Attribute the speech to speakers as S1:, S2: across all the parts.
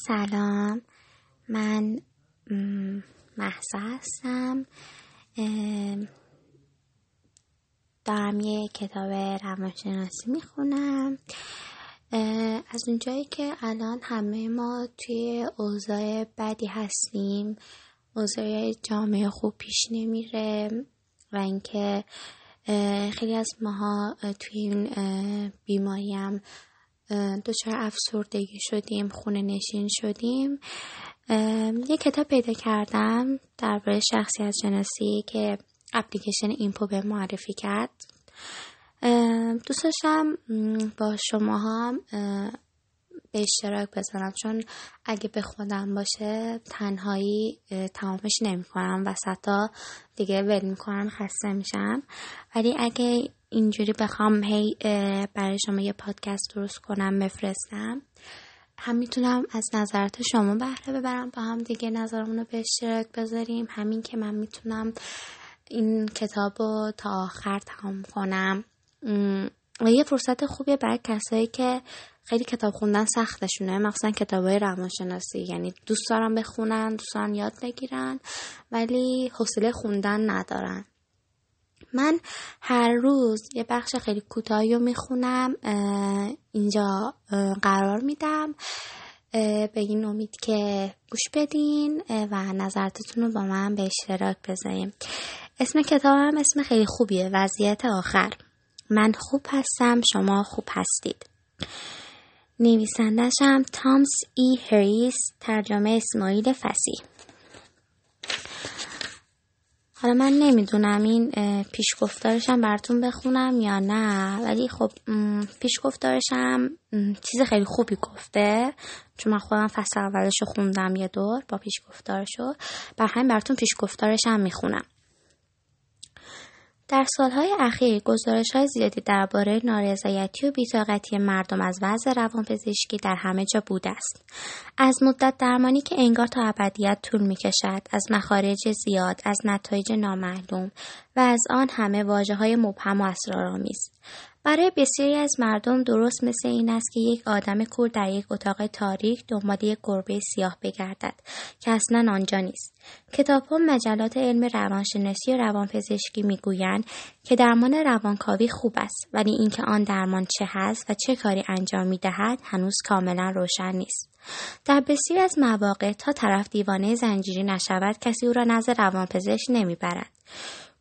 S1: سلام. من محسا هستم. دارم یه کتاب روانشناسی می‌خونم. از اونجایی که الان همه ما توی اوضاع بدی هستیم اوضاع جامعه خوب پیش نمیره و اینکه خیلی از ماها توی این بیماری هم دچار افسردگی شدیم خونه نشین شدیم. یه کتاب پیدا کردم درباره شخصیت شناسی که اپلیکیشن اینپو به معرفی کرد. دوست داشتم با شما هم به اشتراک بذارم. چون اگه به خودم باشه تنهایی تمامش نمی کنم وسطا دیگه ول می‌کنم خسته میشم. ولی اگه اینجوری بخوام هی برای شما یه پادکست درست کنم بفرستم. هم می‌تونم از نظرات شما بهره ببرم با هم دیگه نظرمون رو به اشتراک بذاریم. همین که من می‌تونم این کتاب رو تا آخر تمام کنم. و یه فرصت خوبیه برای کسایی که خیلی کتاب خوندن سختشونه. مخصوصا کتاب های روانشناسی. یعنی دوست دارن بخونن دوست یاد بگیرن ولی حوصله خوندن ندارن. من هر روز یه بخش خیلی کوتاهی رو می‌خونم اینجا قرار میدم به این امید که گوش بدین و نظرتون رو با من به اشتراک بذاریم اسم کتابم اسم خیلی خوبیه وضعیت آخر. من خوب هستم شما خوب هستید. نویسندشم تامس ای هریس ترجمه اسماعیل فسی حالا من نمی‌دونم این پیشگفتارشم براتون بخونم یا نه ولی خب پیشگفتارشم چیز خیلی خوبی گفته. چون من خودم فصل اولش خوندم یه دور با پیشگفتارشو. بر همین براتون پیشگفتارشم می‌خونم. در سالهای اخیر گزارش های زیادی درباره نارضایتی و بیتاقتی مردم از وضع روانپزشکی در همه جا بوده است. از مدت درمانی که انگار تا ابدیت طول می کشد، از مخارج زیاد، از نتایج نامعلوم و از آن همه واجه های مبهم و اسرارآمیز. برای بسیاری از مردم درست مثل این است که یک آدم کور در یک اتاق تاریک دنبال یک گربه سیاه بگردد که اصلا آنجا نیست. کتابها مجلات علم روانشناسی و روانپزشکی می‌گویند که درمان روانکاوی خوب است ولی اینکه آن درمان چه هست و چه کاری انجام می‌دهد هنوز کاملا روشن نیست. در بسیاری از مواقع تا طرف دیوانه زنجیری نشود کسی او را نزد روانپزشک نمی‌برد.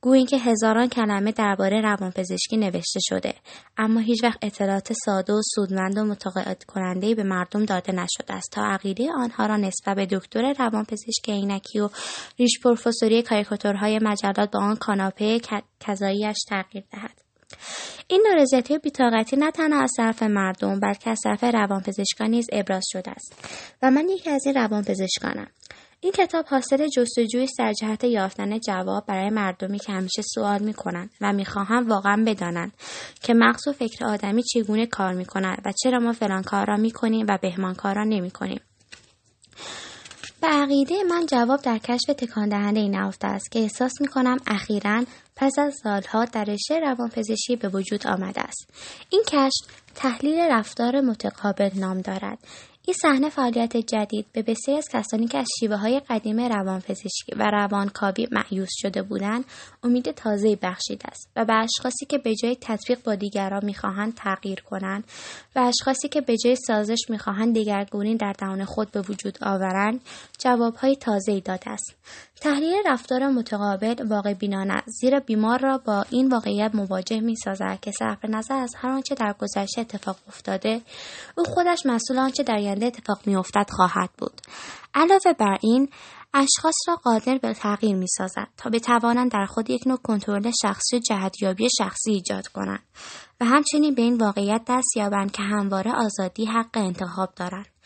S1: گویی که هزاران کلمه درباره روانپزشکی نوشته شده اما هیچ وقت اطلاعات ساده و سودمند و متقاعد کننده به مردم داده نشده است تا عقیده آنها را نسبت به دکتر روانپزشک عینکی و ریش پروفسوری کاریکاتورهای مجلات با آن کاناپه کذاییاش تغییر دهد. این نارضایتی و بیتاقتی نه تنها از طرف مردم بلکه از طرف روانپزشکان نیز ابراز شده است. و من یکی از این روانپزشکانم. این کتاب حاصل جستجوی سر جهت یافتن جواب برای مردمی که همیشه سوال می‌کنند و می‌خواهند واقعا بدانند که مغز و فکر آدمی چگونه کار می‌کنند و چرا ما فلان کار را می‌کنیم و بهمان کار را نمی‌کنیم. به عقیده من جواب در کشف تکان دهنده این نهفته است که احساس می کنم اخیرا پس از سالها در روانپزشکی به وجود آمده است. این کشف تحلیل رفتار متقابل نام دارد. این صحنه فعالیت جدید به بسیاری از کسانی که از شیوه های قدیم روانپزشکی و روانکاوی معیوس شده بودند امید تازه‌ای بخشیده است و به اشخاصی که به جای تطبیق با دیگران می‌خواهند تغییر کنند و اشخاصی که به جای سازش می‌خواهند دیگرگونی در درون خود به وجود آورند جوابهای تازه‌ای داده است. تحلیل رفتار متقابل واقع بینانه زیرا بیمار را با این واقعیت مواجه می سازد که صرف نظر از هر آنچه در گذشته اتفاق افتاده او خودش مسئول آنچه در آینده اتفاق می افتد خواهد بود. علاوه بر این اشخاص را قادر به تغییر می سازد تا بتوانند در خود یک نوع کنترل شخصی و جهتیابی شخصی ایجاد کنند و همچنین به این واقعیت دست یابند که همواره آزادی حق انتخاب دارند.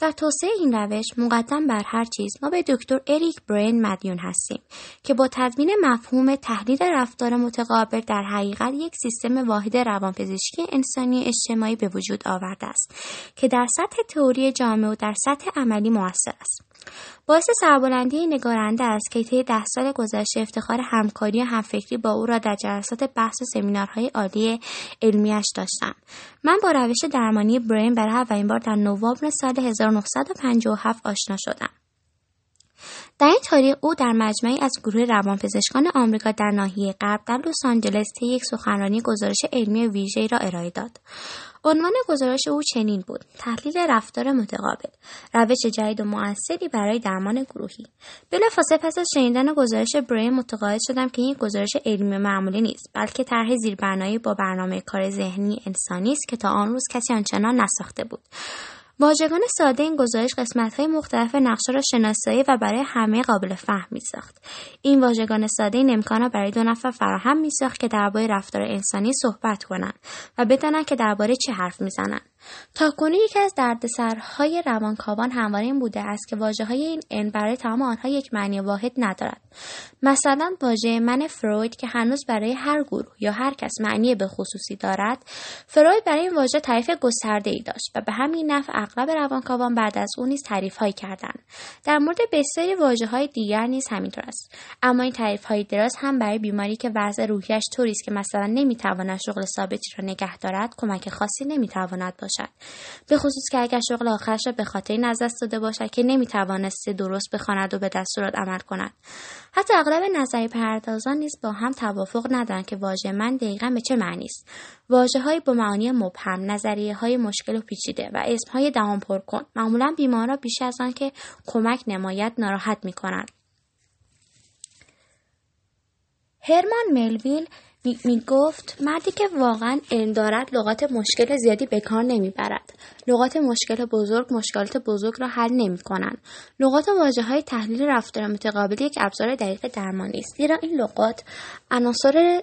S1: در توسعه این روش مقدم بر هر چیز ما به دکتر اریک برین مدیون هستیم که با تدوین مفهوم تحلیل رفتار متقابل در حقیقت یک سیستم واحد روانپزشکی انسانی اجتماعی به وجود آورده است که در سطح تئوری جامعه و در سطح عملی موثر است. باعث سربلندی نگارنده است که طی ده سال گذشته افتخار همکاری و همفکری با او را در جلسات بحث و سمینارهای عالی علمیش داشتم. من با روش درمانی برین برای اولین بار در نوامبر سال 1957 آشنا شدم. در این تاریخ او در مجمعی از گروه روانپزشکان آمریکا در ناحیه غرب در لس آنجلس یک سخنرانی گزارش علمی ویژه‌ای را ارائه داد. عنوان گزارش او چنین بود. تحلیل رفتار متقابل. روش جدید و موثری برای درمان گروهی. بلافاصله پس از شنیدن گزارش برین متقاعد شدم که این گزارش علمی معمولی نیست بلکه طرح زیربنایی با برنامه کار ذهنی انسانی است که تا آن روز کسی آنچنان نساخته بود. واژگان ساده این گزارش های مختلف نقشه را شناسایی و برای همه قابل فهم ساخت. این واژگان ساده این امکان را برای دو نفر فراهم ساخت که درباره رفتار انسانی صحبت کنند و بدانند که درباره چه حرف می‌زنند تاکنون یکی از دردسرهای روانکاوان همواره این بوده است که واجه های این ان برای تمام آنها یک معنی واحد ندارد. مثلا واژه من فروید که هنوز برای هر گروه یا هر کس معنی به خصوصی دارد فروید برای این واژه تعریف گسترده ای داشت و به همین نفع اغلب روانکاوان بعد از او نیز تعریف هایی کردند. در مورد بسیاری واژه های دیگر نیز همینطور است. اما این تعریف های دراز هم برای بیماری که وضع روحیش طوری است که مثلا نمی‌تواند شغل ثابتی را نگه دارد کمک خاصی نمی‌تواند باشد. به خصوص که اگر شغل آخرش را به خاطر این از دست داده باشد که نمی‌توانسته درست بخواند و به دستورات عمل کند. حتی اغلب نظری پردازان نیز با هم توافق ندارند که واژه من دقیقا به چه معنی است. واژههایی با معانی مبهم نظریه های مشکل و پیچیده و اسمهای دهان پر کن. معمولا بیمار را بیش از آن که کمک نماید ناراحت می کند. هرمان ملویل می گفت مردی که واقعا علم دارد لغات مشکل زیادی به کار نمی‌برد. لغات مشکل بزرگ مشکلات بزرگ را حل نمی کنند لغات واجه های تحلیل رفتار متقابل یک ابزار دقیق درمانی است. زیرا این لغات عناصر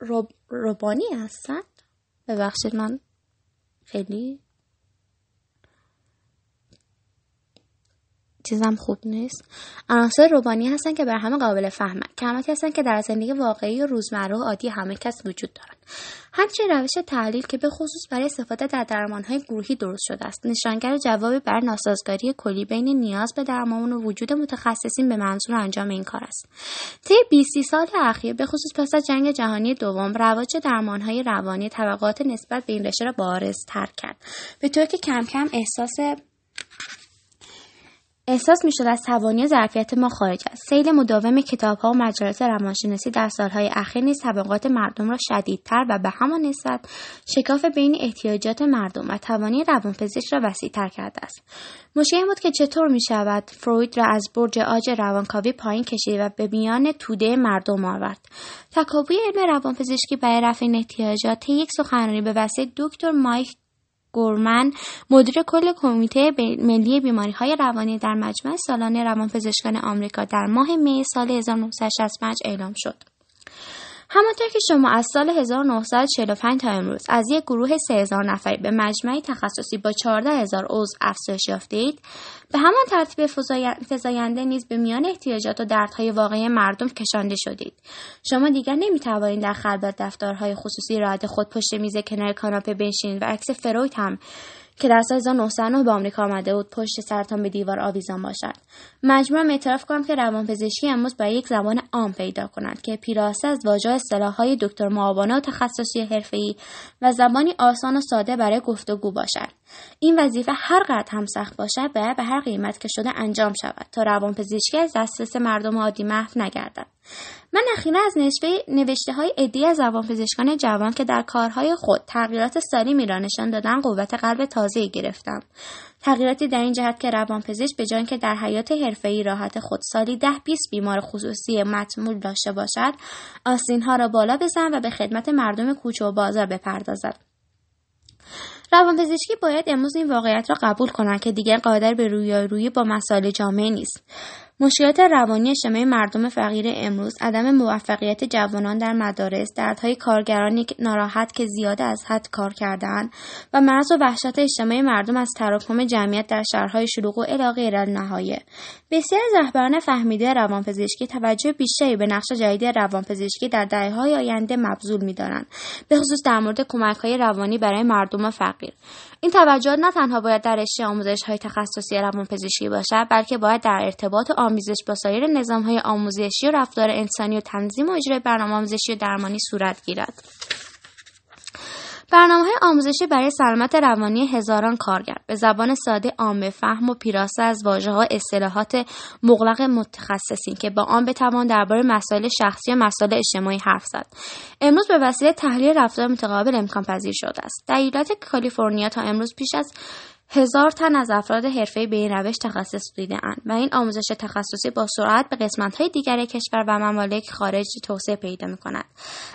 S1: رب... ربانی هستند. ببخشید من خیلی چیزم خوب نیست. عناصر روبانی هستن که بر همه قابل فهمن کلماتی هستن که در زندگی واقعی و روزمره و عادی همه کس وجود دارن. همچنین روش تحلیل که به خصوص برای استفاده در درمانهای گروهی درست شده است. نشانگر جوابی بر ناسازگاری کلی بین نیاز به درمان و وجود متخصصین به منظور انجام این کار است. طی 20 سال اخیر به خصوص پس از جنگ جهانی دوم رواج درمانهای روانی طبقات نسبت به این رشته را بارز تر کرد. به طور که کم کم احساس احساس می‌شد از توانی ظرفیت ما خارج است. سیل مداوم کتابها و مجالس روانشناسی در سالهای اخیر نیز طبقات مردم را شدیدتر و به همان نسبت شکاف بین احتیاجات مردم و توانی روانپزشک را وسیعتر کرده است. مشکل بود که چطور می شود فروید را از برج آج روانکاوی پایین کشید و به میان توده مردم آورد. تکاپوی علم روانپزشکی برای رفع این احتیاجات یک سخنرانی به وسیله دکتر مایک گورمن مدیر کل کمیته ملی بیماری های روانی در مجمع سالانه روانپزشکان آمریکا در ماه می سال 1965 اعلام شد. همانطور که شما از سال 1945 تا امروز از یک گروه 3000 نفری به مجمعی تخصصی با 14000 عضو افزایش یافتید به همان ترتیب فزاینده نیز به میان احتیاجات و دردهای واقعی مردم کشانده شدید. شما دیگر نمی‌توانید در خلوت دفترهای خصوصی راحت خود پشت میز کنار کاناپه بنشینید و عکس فروید هم که در سال 1999 به آمریکا آمده بود پشت سرتان به دیوار آویزان باشد. مجبورم اعتراف کنم که روانپزشکی امروز باید یک زبان عام پیدا کنند که پیراسته از واژه اصطلاحهای دکتر معاونه و تخصصی حرفهای و زبانی آسان و ساده برای گفتگو باشد. این وظیفه هر قدر هم سخت باشد باید به هر قیمت که شده انجام شود تا روانپزشکی از دسترس مردم عادی محو نگردد. من اخیرا از نوشته های عدی از روانپزشکان جوان که در کارهای خود تغییرات سالی را نشان دادن قوت قلب تازه گرفتم. تغییراتی در این جهت که روانپزشک به جای که در حیات حرفه‌ای راحت خود سالی ده 20 بیمار خصوصی مطمول داشته باشد آسینها را بالا بزن و به خدمت مردم کوچه و بازار بپردازد. روانپزشکی باید امروز این واقعیت را قبول کنند که دیگر قادر به رویارویی با مسائل جامعه نیست. مشکلات روانی اجتماعی مردم فقیر امروز عدم موفقیت جوانان در مدارس دردهای کارگرانی ناراحت که زیاده از حد کار کردن و مرز و وحشت اجتماعی مردم از تراکم جمعیت در شهرهای شلوغ و الی غیرالنهایه بسیار از رهبران فهمیده روانپزشکی توجه بیشتری به نقش جدید روانپزشکی در دهههای آینده مبذول میدارند به خصوص در مورد کمکهای روانی برای مردم فقیر. این توجهات نه تنها باید در رشته آموزش های تخصصی روانپزشکی باشد بلکه باید در ارتباط و آمیزش با سایر نظام های آموزشی و رفتار انسانی و تنظیم و اجرای برنامه آموزشی و درمانی صورت گیرد. برنامه های آموزشی برای سلامت روانی هزاران کارگر. به زبان ساده عامه فهم و پیراسته از واژه ها اصطلاحات مغلق متخصصین که با آن بتوان درباره مسائل شخصی و مسائل اجتماعی حرف زد. امروز به وسیله تحلیل رفتار متقابل امکان پذیر شده است. در ایالت کالیفرنیا تا امروز پیش از هزار تن از افراد حرفه‌ای به این روش تخصص دیدهاند و این آموزش تخصصی با سرعت به قسمت‌های دیگر کشور و ممالک خارج توسعه پیدا می‌کند.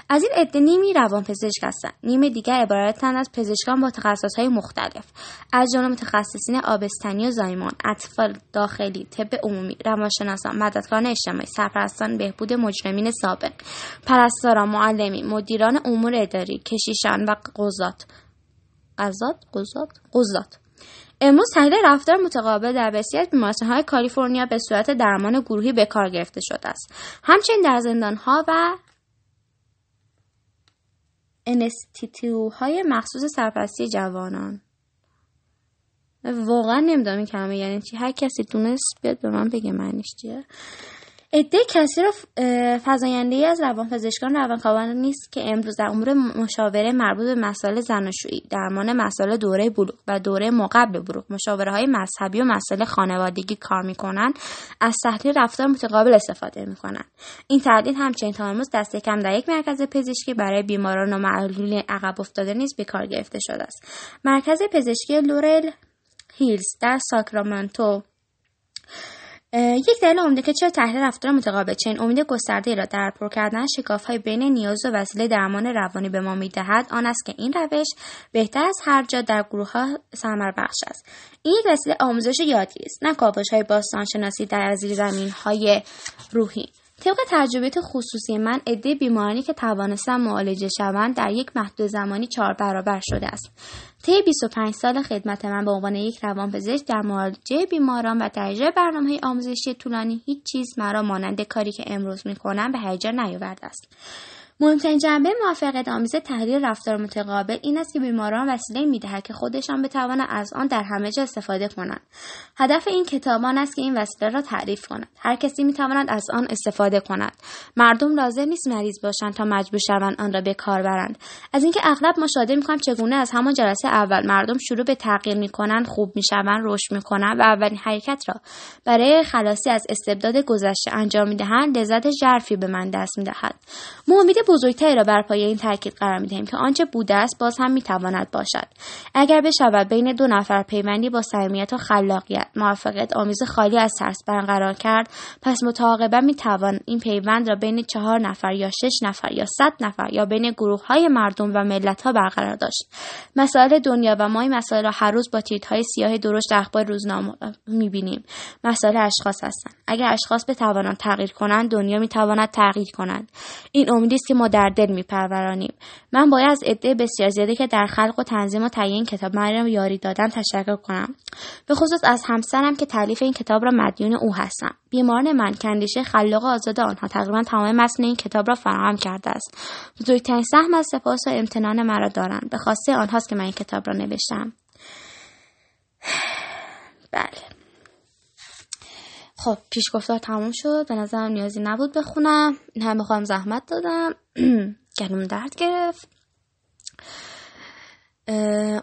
S1: از این عده نیمی روانپزشک هستند. نیم دیگر عبارتند از پزشکان با تخصصهای مختلف. از جمله متخصصین آبستنی و زایمان اطفال داخلی طب عمومی روانشناسان مددکاران اجتماعی سرپرستان بهبود مجرمین سابق پرستاران معلمین مدیران امور اداری کشیشان و قضات. قضات؟ قضات؟ قضات. امروز تحلیل رفتار متقابل در بسیاری از های کالیفرنیا به صورت درمان گروهی به کار گرفته شده است. همچنین در زندانها و انستیتوهای مخصوص سرپرستی جوانان. واقعا نمی‌دونم این کلمه یعنی چی. هر کسی دونست بیاد به من بگه معنیش چیه. عده کسی را فضاینده از روانپزشکان روانکاوان نیست که امروز در امور مشاوره مربوط به مسائل زناشویی درمان مسائل دوره بلوغ و دوره مقبل بلوغ مشاوره های مذهبی و مسائل خانوادگی کار می‌کنند از تحلیل رفتار متقابل استفاده می‌کنند. این تحلیل همچنین تا امروز دست کم در یک مرکز پزشکی برای بیماران و معلول عقب افتاده نیز به کار گرفته شده است. مرکز پزشکی لورل هیلز در ساکرامنتو یک دلیل عمده که چرا تحلیل رفتار متقابل چنین امید گسترده را در پر کردن های بین نیاز و وسیله درمان روانی به ما می‌دهد آن است که این روش بهتر از هر جا در گروه ها سمر بخش است. این یک وسیله آموزش یادگیری است نه کاوش های باستانشناسی در زیر زمین های روحی. طبق تجربیات خصوصی من عده بیمارانی که توانستن معالجه شوند در یک محدود زمانی چهار برابر شده است. طی 25 سال خدمت من به عنوان یک روانپزشک در معالجه بیماران و اجرای برنامه آموزشی طولانی هیچ چیز مرا مانند کاری که امروز می‌کنم به هیجان نیاورده است. مهمترین جنبه موفقیت آمیز تحلیل رفتار متقابل این است که بیماران وسیله می‌دهد که خودشان بتوانند از آن در همه جا استفاده کنند. هدف این کتابان است که این وسیله را تعریف کنند. هر کسی می‌تواند از آن استفاده کند. مردم لازم نیست مریض باشند تا مجبور شوند آن را به کار برند. از اینکه اغلب مشاهده می‌کنم چگونه از همان جلسه اول مردم شروع به تغییر می‌کنند خوب می‌شوند رشد می‌کنند و اولین حرکت را برای خلاصی از استبداد گذشته انجام می‌دهند لذت ژرفی به من دست می‌دهد. بزرگتری را بر پایه این تاکید قرار می‌دهیم که آنچه بوده است باز هم می‌تواند باشد. اگر بشود بین دو نفر پیوندی با صمیمیت و خلاقیت موفقیت آمیز خالی از ترس برقرار کرد پس متعاقبا می‌توان این پیوند را بین چهار نفر یا شش نفر یا صد نفر یا بین گروه های مردم و ملت ها برقرار داشت. مسائل دنیا و ما این مسائل را هر روز با های سیاه درشت اخبار روزنامه می‌بینیم. مسائل اشخاص هستند. اگر اشخاص بتوانند تغییر کنند دنیا می‌تواند تغییر کنند این امیدی است که ما در دل میپرورانیم. من باید از عده بسیار زیاده که در خلق و تنظیم و تهیه این کتاب مرا یاری دادن تشکر کنم. به خصوص از همسرم که تعلیف این کتاب را مدیون او هستم. بیماران من کندیشه خلاق آزاد آنها تقریبا تمام متن این کتاب را فراهم کرده است. بزرگترین سهم از سپاس و امتنان مرا دارند. به خواسته آنهاست که من این کتاب را نوشتم. بله. خب پیشگفتار تموم شد. به نظرم نیازی نبود بخونم. این هم بخوام زحمت دادم. گلوم درد گرفت.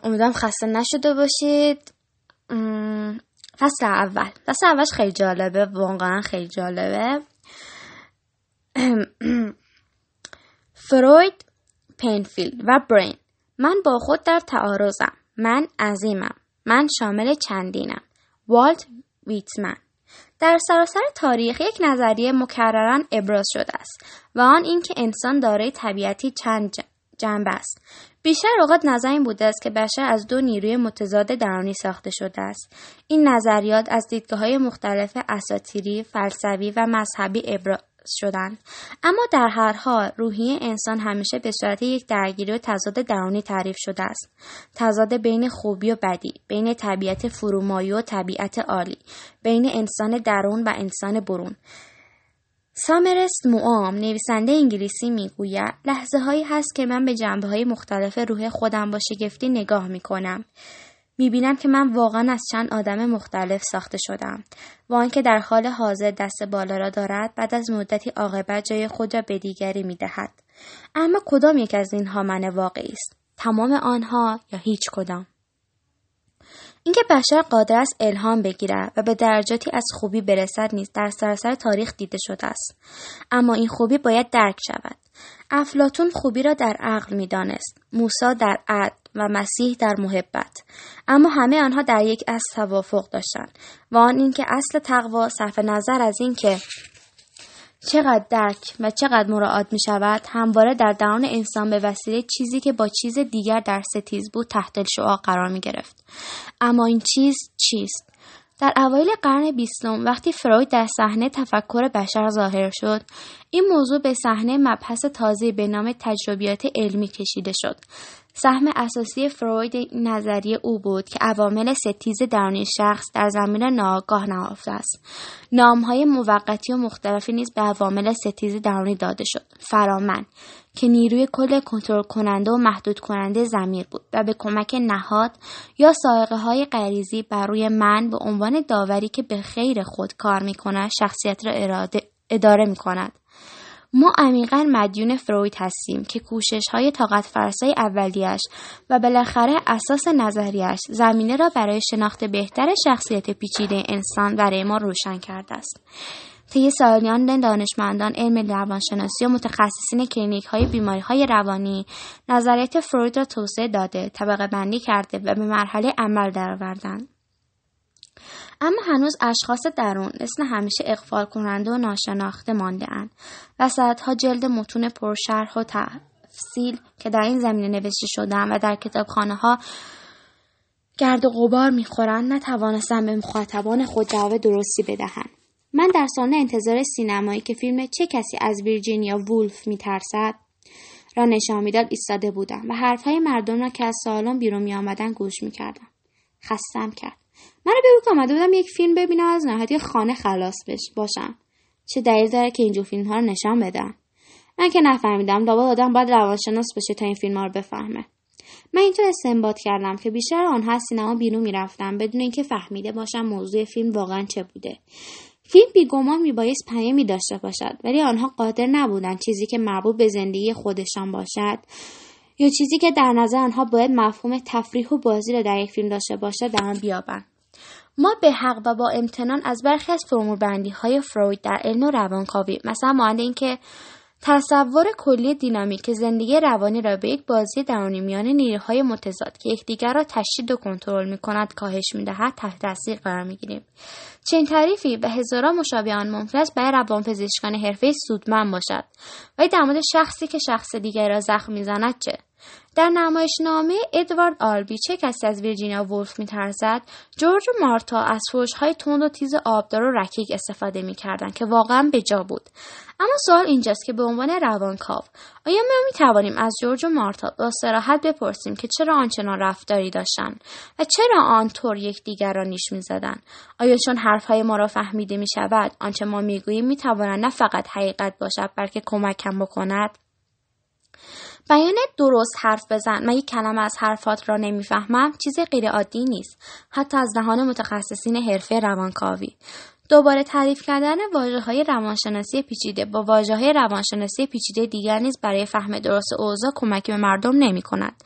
S1: امیدوارم خسته نشده باشید. فصل اول. فصل اولش خیلی جالبه واقعا خیلی جالبه. فروید پینفیلد و برین. من با خود در تعارضم. من عظیمم. من شامل چندینم. والت ویتمن. در سراسر تاریخ یک نظریه مکررا ابراز شده است و آن اینکه انسان دارای طبیعتی چند جنبه است. بیشتر اوقات نظر این بوده است که بشر از دو نیروی متضاد درونی ساخته شده است. این نظریات از دیدگاه های مختلف اساتیری فلسفی و مذهبی ابراز شدند اما در هر حال روحی انسان همیشه به صورت یک درگیری و تضاد درونی تعریف شده است. تضاد بین خوبی و بدی بین طبیعت فرومایی و طبیعت عالی بین انسان درون و انسان برون. سامرست موام نویسنده انگلیسی می‌گوید لحظه هایی هست که من به جنبه های مختلف روح خودم با شگفتی نگاه می کنم. می‌بینم که من واقعا از چند آدم مختلف ساخته شدم. و آنکه در حال حاضر دست بالا را دارد بعد از مدتی عاقبت جای خود را به دیگری می‌دهد. اما کدام یک از اینها من واقعی است؟ تمام آنها یا هیچ کدام؟ اینکه بشر قادر است الهام بگیرد و به درجاتی از خوبی برسد نیز در سراسر تاریخ دیده شده است. اما این خوبی باید درک شود. افلاتون خوبی را در عقل می‌دانست. موسی در عد و مسیح در محبت اما همه آنها در یک از توافق داشتند و آن اینکه اصل تقوا صرف نظر از اینکه چقدر درک و چقدر مراعات می شود همواره در درون انسان به وسیله چیزی که با چیز دیگر در ستیز بود تحت شعا قرار می گرفت. اما این چیز چیست؟ در اوایل قرن بیستم وقتی فروید در صحنه تفکر بشر ظاهر شد این موضوع به صحنه مبحث تازه به نام تجربیات علمی کشیده شد سهم اساسی فروید نظریه او بود که عوامل ستیز درونی شخص در زمین ناآگاه نهفته است نامهای موقتی و مختلفی نیز به عوامل ستیز درونی داده شد فرامن که نیروی کل کنترل کننده و محدود کننده زمیر بود و به کمک نهاد یا سائقه های غریزی بر روی من به عنوان داوری که به خیر خود کار می کند شخصیت را اراده اداره می کند. ما عمیقا مدیون فروید هستیم که کوشش های طاقت فرسای اولیش و بالاخره اساس نظریش زمینه را برای شناخت بهتر شخصیت پیچیده انسان برای ما روشن کرده است. طی سالیان دانشمندان علم روانشناسی و متخصصین کلینیک های بیماری های روانی نظریات فروید را توسعه داده طبقه بندی کرده و به مرحله عمل درآوردند اما هنوز اشخاص درون مثل همیشه اقفال کننده و ناشناخته مانده اند و صدها جلد متون پرشرح و تفصیل که در این زمینه نوشته شدن و در کتابخانه ها گرد و غبار می‌خورند نتوانستند به مخاطبان خود جواب درستی بدهند. من در سالن انتظار سینمایی که فیلم چه کسی از ویرجینیا وولف میترسد را نشان می‌داد ایستاده بودم و حرفهای مردم را که از سالن بیرون میآمدند گوش می‌کردم. خستم کرد. من به او آمده بودم یک فیلم ببینم از نهایت خانه خلاص بش باشم. چه دلیل داره که اینجور فیلم ها رو نشان بدم؟ من که نفهمیدم لابد آدم باید روانشناس بشه تا این فیلم ها رو بفهمه. من اینطور استنباط کردم که بیشتر آنها از سینما بیرون می‌رفتم بدون اینکه فهمیده باشم موضوع فیلم واقعا چه بوده. فیلم بیگمان میبایست پیامی داشته باشد ولی آنها قادر نبودند چیزی که مربوط به زندگی خودشان باشد یا چیزی که در نظر آنها باید مفهوم تفریح و بازی را در یک فیلم داشته باشد در آن بیابند. ما به حق و با امتنان از برخی از فرمول های فروید در علم و روانکاوی مثلا مانند اینکه تصور کلی دینامیک زندگی روانی را به یک بازی درونی میان نیروهای متضاد که یکدیگر را تشدید و کنترل می کند کاهش می دهد تحت تاثیر قرار می گیریم. چنین تعریفی به هزاران مشابه آن ممکن است برای روانپزشکان حرفه سودمند باشد. ولی در مورد شخصی که شخص دیگری را زخم می‌زند چه؟ در نمایشنامه ادوارد آلبی چه کسی از ویرجینیا وولف میترسد؟ جورج و مارتا از های تند و تیز آبدار و رکیک استفاده می‌کردند که واقعا به جا بود. اما سوال اینجاست که به عنوان روانکاو آیا ما می توانیم از جورج و مارتا با سراحت بپرسیم که چرا آنچنان رفتاری داشتند و چرا آنطور یکدیگر را نیش می‌زدند آیا چون حرفهای ما را فهمیده می شود آنچه ما می‌گوییم می‌تواند نه فقط حقیقت باشد بلکه کمکم بکند؟ بیان درست حرف بزن. من یک کلمه از حرفات را نمی‌فهمم. چیز غیرعادی نیست. حتی از دهان متخصصین حرفه روانکاوی. دوباره تعریف کردن واجه های روانشناسی پیچیده. با واجه های روانشناسی پیچیده دیگر نیز برای فهم درست اوضاع کمک به مردم نمی کند.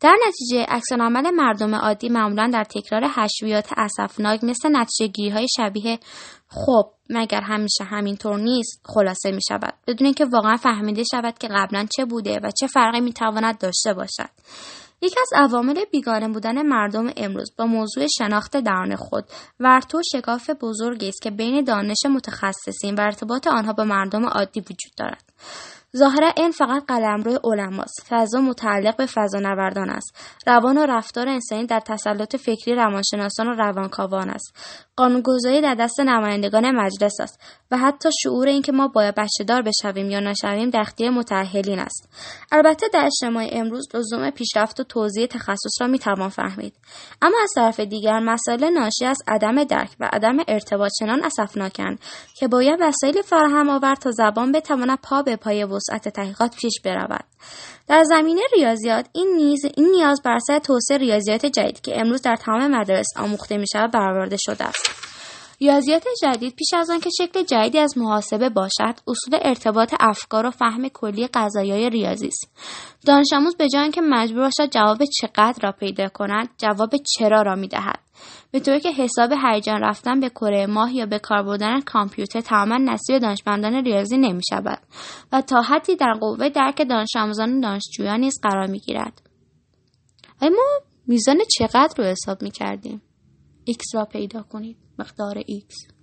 S1: در نتیجه عمل مردم عادی معمولا در تکرار حشویات اسفناک مثل نتیجه های شبیه خب مگر همیشه همینطور نیست خلاصه می شود بدون اینکه واقعا فهمیده شود که قبلا چه بوده و چه فرقی می تواند داشته باشد. یکی از عوامل بیگانه بودن مردم امروز با موضوع شناخت درون خود ورتو شکاف بزرگی است که بین دانش متخصصین و ارتباط آنها با مردم عادی وجود دارد. ظاهرا این فقط قلمرو علماست. فضا متعلق به فضا نوردان است. روان و رفتار انسانی در تسلط فکری روانشناسان و روانکاوان است. قانونگذاری در دست نمایندگان مجلس است و حتی شعور اینکه ما باید بچهدار بشویم یا نشویم در اختیار متأهلین است. البته در اجتماع امروز لزوم پیشرفت و توضیح تخصص را می‌توان فهمید. اما از طرف دیگر مسائل ناشی از عدم درک و عدم ارتباط چنان اسفناکند که باید وسایلی فراهم آورد تا زبان بتواند پا به پای وسعت تحقیقات پیش برود. در زمینه ریاضیات این نیز این نیاز بر اثر توسعه ریاضیات جدید که امروز در تمام مدارس آموخته می شود برآورده شده است. ریاضیات جدید پیش از آنکه شکل جدیدی از محاسبه باشد اصول ارتباط افکار و فهم کلی قضایای ریاضی است. دانش آموز به جای که مجبور باشد جواب چقدر را پیدا کند جواب چرا را می‌دهد. به طوری که حساب هیجان رفتن به کره ماه یا به کار بردن کامپیوتر تماما نصیب دانشمندان ریاضی نمی شود و تا حدی در قوه درک دانش آموزان و دانشجویان نیز قرار می گیرد. ما میزان چقدر رو حساب می کردیم؟ x را پیدا کنید. مقدار x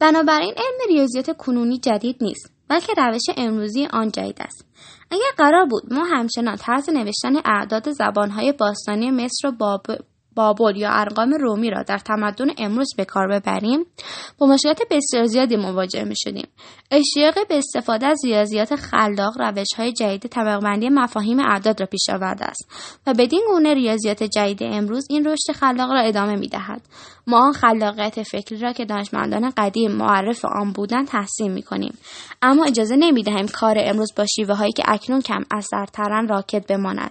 S1: بنابراین علم ریاضیات کنونی جدید نیست بلکه روش امروزی آن جدید است اگر قرار بود ما همچنان طرز نوشتن اعداد زبانهای باستانی مصر و باب بابل یا ارقام رومی را در تمدن امروز به کار ببریم با مشکلات بسیار زیادی مواجه می شدیم اشتیاق به استفاده از ریاضیات خلاق روش های جدید طبقه‌بندی مفاهیم اعداد را پیش آورده است و بدین گونه ریاضیات جدید امروز این رشد خلاق را ادامه می دهد ما آن خلاقیت فکری را که دانشمندان قدیم معرف آن بودند تحسین می کنیم اما اجازه نمی دهیم کار امروز با شیوه هایی که اکنون کم اثرترن راکت بماند.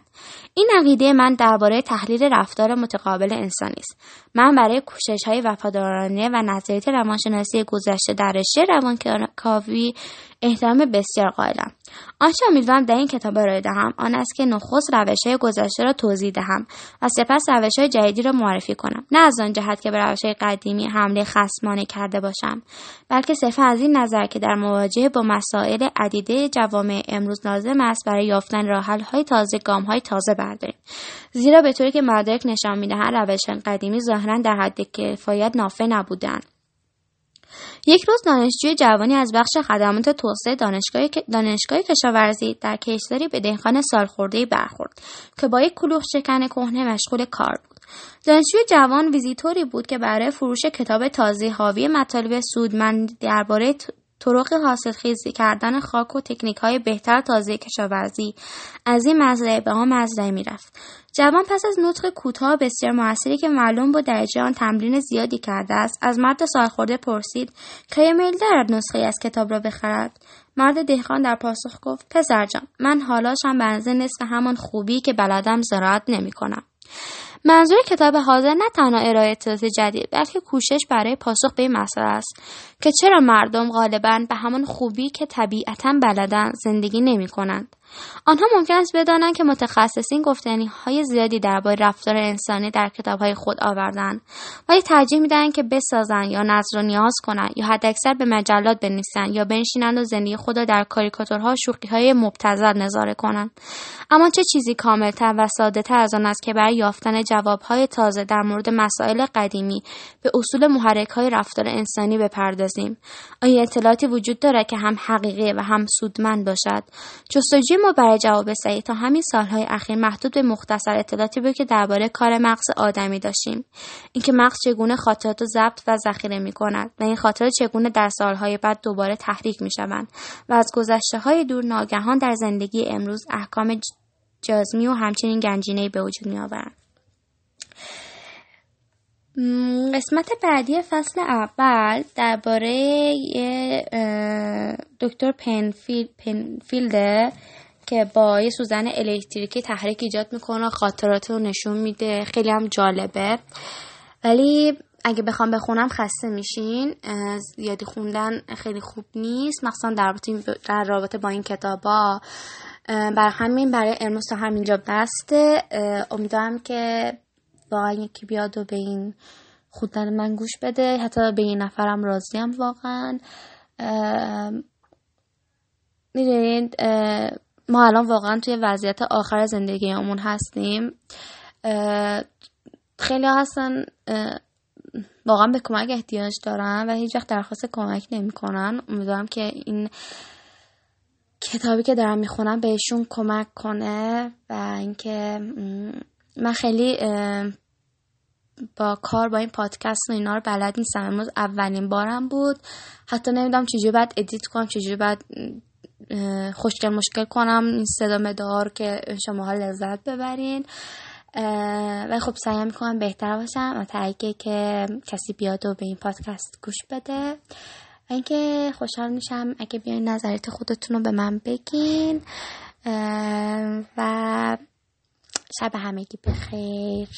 S1: این عقیده من درباره تحلیل رفتار متقابل انسانی است. من برای کوشش های وفادارانه و نظریات روانشناسی گذشته در رشته روانکاوی احترام بسیار قائلم. آنچه امیدوارم در این کتاب ارائه دهم آن است که نخست های گذشته را توضیح دهم و سپس های جدیدی را معرفی کنم. نه از آن جهت که به های قدیمی حمله خصمانه کرده باشم بلکه صرفا از این نظر که در مواجهه با مسائل عدیده جوامع امروز لازم است برای یافتن های تازه های تازه برداریم. زیرا به طوری که مدارک نشان می‌دهند روش قدیمی ظاهرا در حد کفایت نافع نبودند یک روز دانشجوی جوانی از بخش خدمات توسعه دانشگاه دانشگاه کشاورزی در کشتاری به دهقان سالخورده برخورد که با یک کلوخ شکن کهنه مشغول کار بود. دانشجوی جوان ویزیتوری بود که برای فروش کتاب تازه حاوی مطالب سودمند درباره طرق خیزی کردن خاک و تکنیک های بهتر تازه کشاورزی از این مزرعه به آن مزرعه می‌رفت جوان پس از نطق کوتاه بسیار موثری که معلوم بود درجه آن تمرین زیادی کرده است از مرد سالخورده پرسید که میل دارد نسخه از کتاب را بخرد مرد دهقان در پاسخ گفت پسرجان من حالاشم به نصف همان خوبی که بلدم زراعت نمی کنم. منظور کتاب حاضر نه تنها ارائه اطلاعات جدید بلکه کوشش برای پاسخ به این مسئله است که چرا مردم غالبا به همان خوبی که طبیعتا بلدن زندگی نمی کنند آنها ممکن است بدانند که متخصصین گفتنی های زیادی درباره رفتار انسانی در کتاب های خود آوردن ولی ترجیح می‌دهند که بسازند یا نظر و نیاز کنند یا حداکثر به مجلات بنویسند یا بنشینند و زندگی خود را در کاریکاتورها و شوخی های مبتذل نظاره کنند. اما چه چیزی کاملتر و ساده تر از آن است که برای یافتن جواب های تازه در مورد مسائل قدیمی به اصول محرک های رفتار انسانی بپردازیم؟ آیا اطلاعاتی وجود دارد که هم حقیقی و هم سودمند باشد؟ جستجوی برای جواب صحیح تا همین سالهای اخیر محدود به مختصر اطلاعاتی بود که درباره کار مغز آدمی داشتیم اینکه مغز چگونه خاطرات رو ضبط و ذخیره می کند و این خاطرات چگونه در سالهای بعد دوباره تحریک می شوند و از گذشته های دور ناگهان در زندگی امروز احکام جازمی و همچنین گنجینه به وجود می. قسمت بعدی فصل اول درباره دکتر پنفیلده که با یه سوزن الکتریکی تحریک ایجاد می‌کنه خاطرات رو نشون میده. خیلی هم جالبه. ولی اگه بخوام بخونم خسته میشین. زیادی خوندن خیلی خوب نیست. مخصوصا در رابطه, در رابطه با این کتابا. برای همین برای تا همینجا بسته. امیدوارم که واقعا یکی بیاد و به این خوندن من گوش بده حتی به این نفرم راضیم واقعا. می‌دونید ما الان واقعا توی وضعیت آخر زندگیمون هستیم. خیلی هستن واقعا به کمک احتیاج دارن و هیچ وقت درخواست کمک نمی‌کنن. امیدوارم که این کتابی که دارم می‌خونم بهشون کمک کنه و اینکه من خیلی با کار با این پادکست و اینا رو بلد نیستم. اولین بارم بود. حتی نمی‌دونم چجوری باید ادیت کنم چجوری باید خوشگل مشکل کنم. این صدا مدار که شما لذت ببرین. و خب سعی می‌کنم بهتر باشم. و تحقیقه که کسی بیاد و به این پادکست گوش بده. اینکه خوشحال میشم اگه بیاین نظریت خودتون رو به من بگین. و شب همگی بخیر.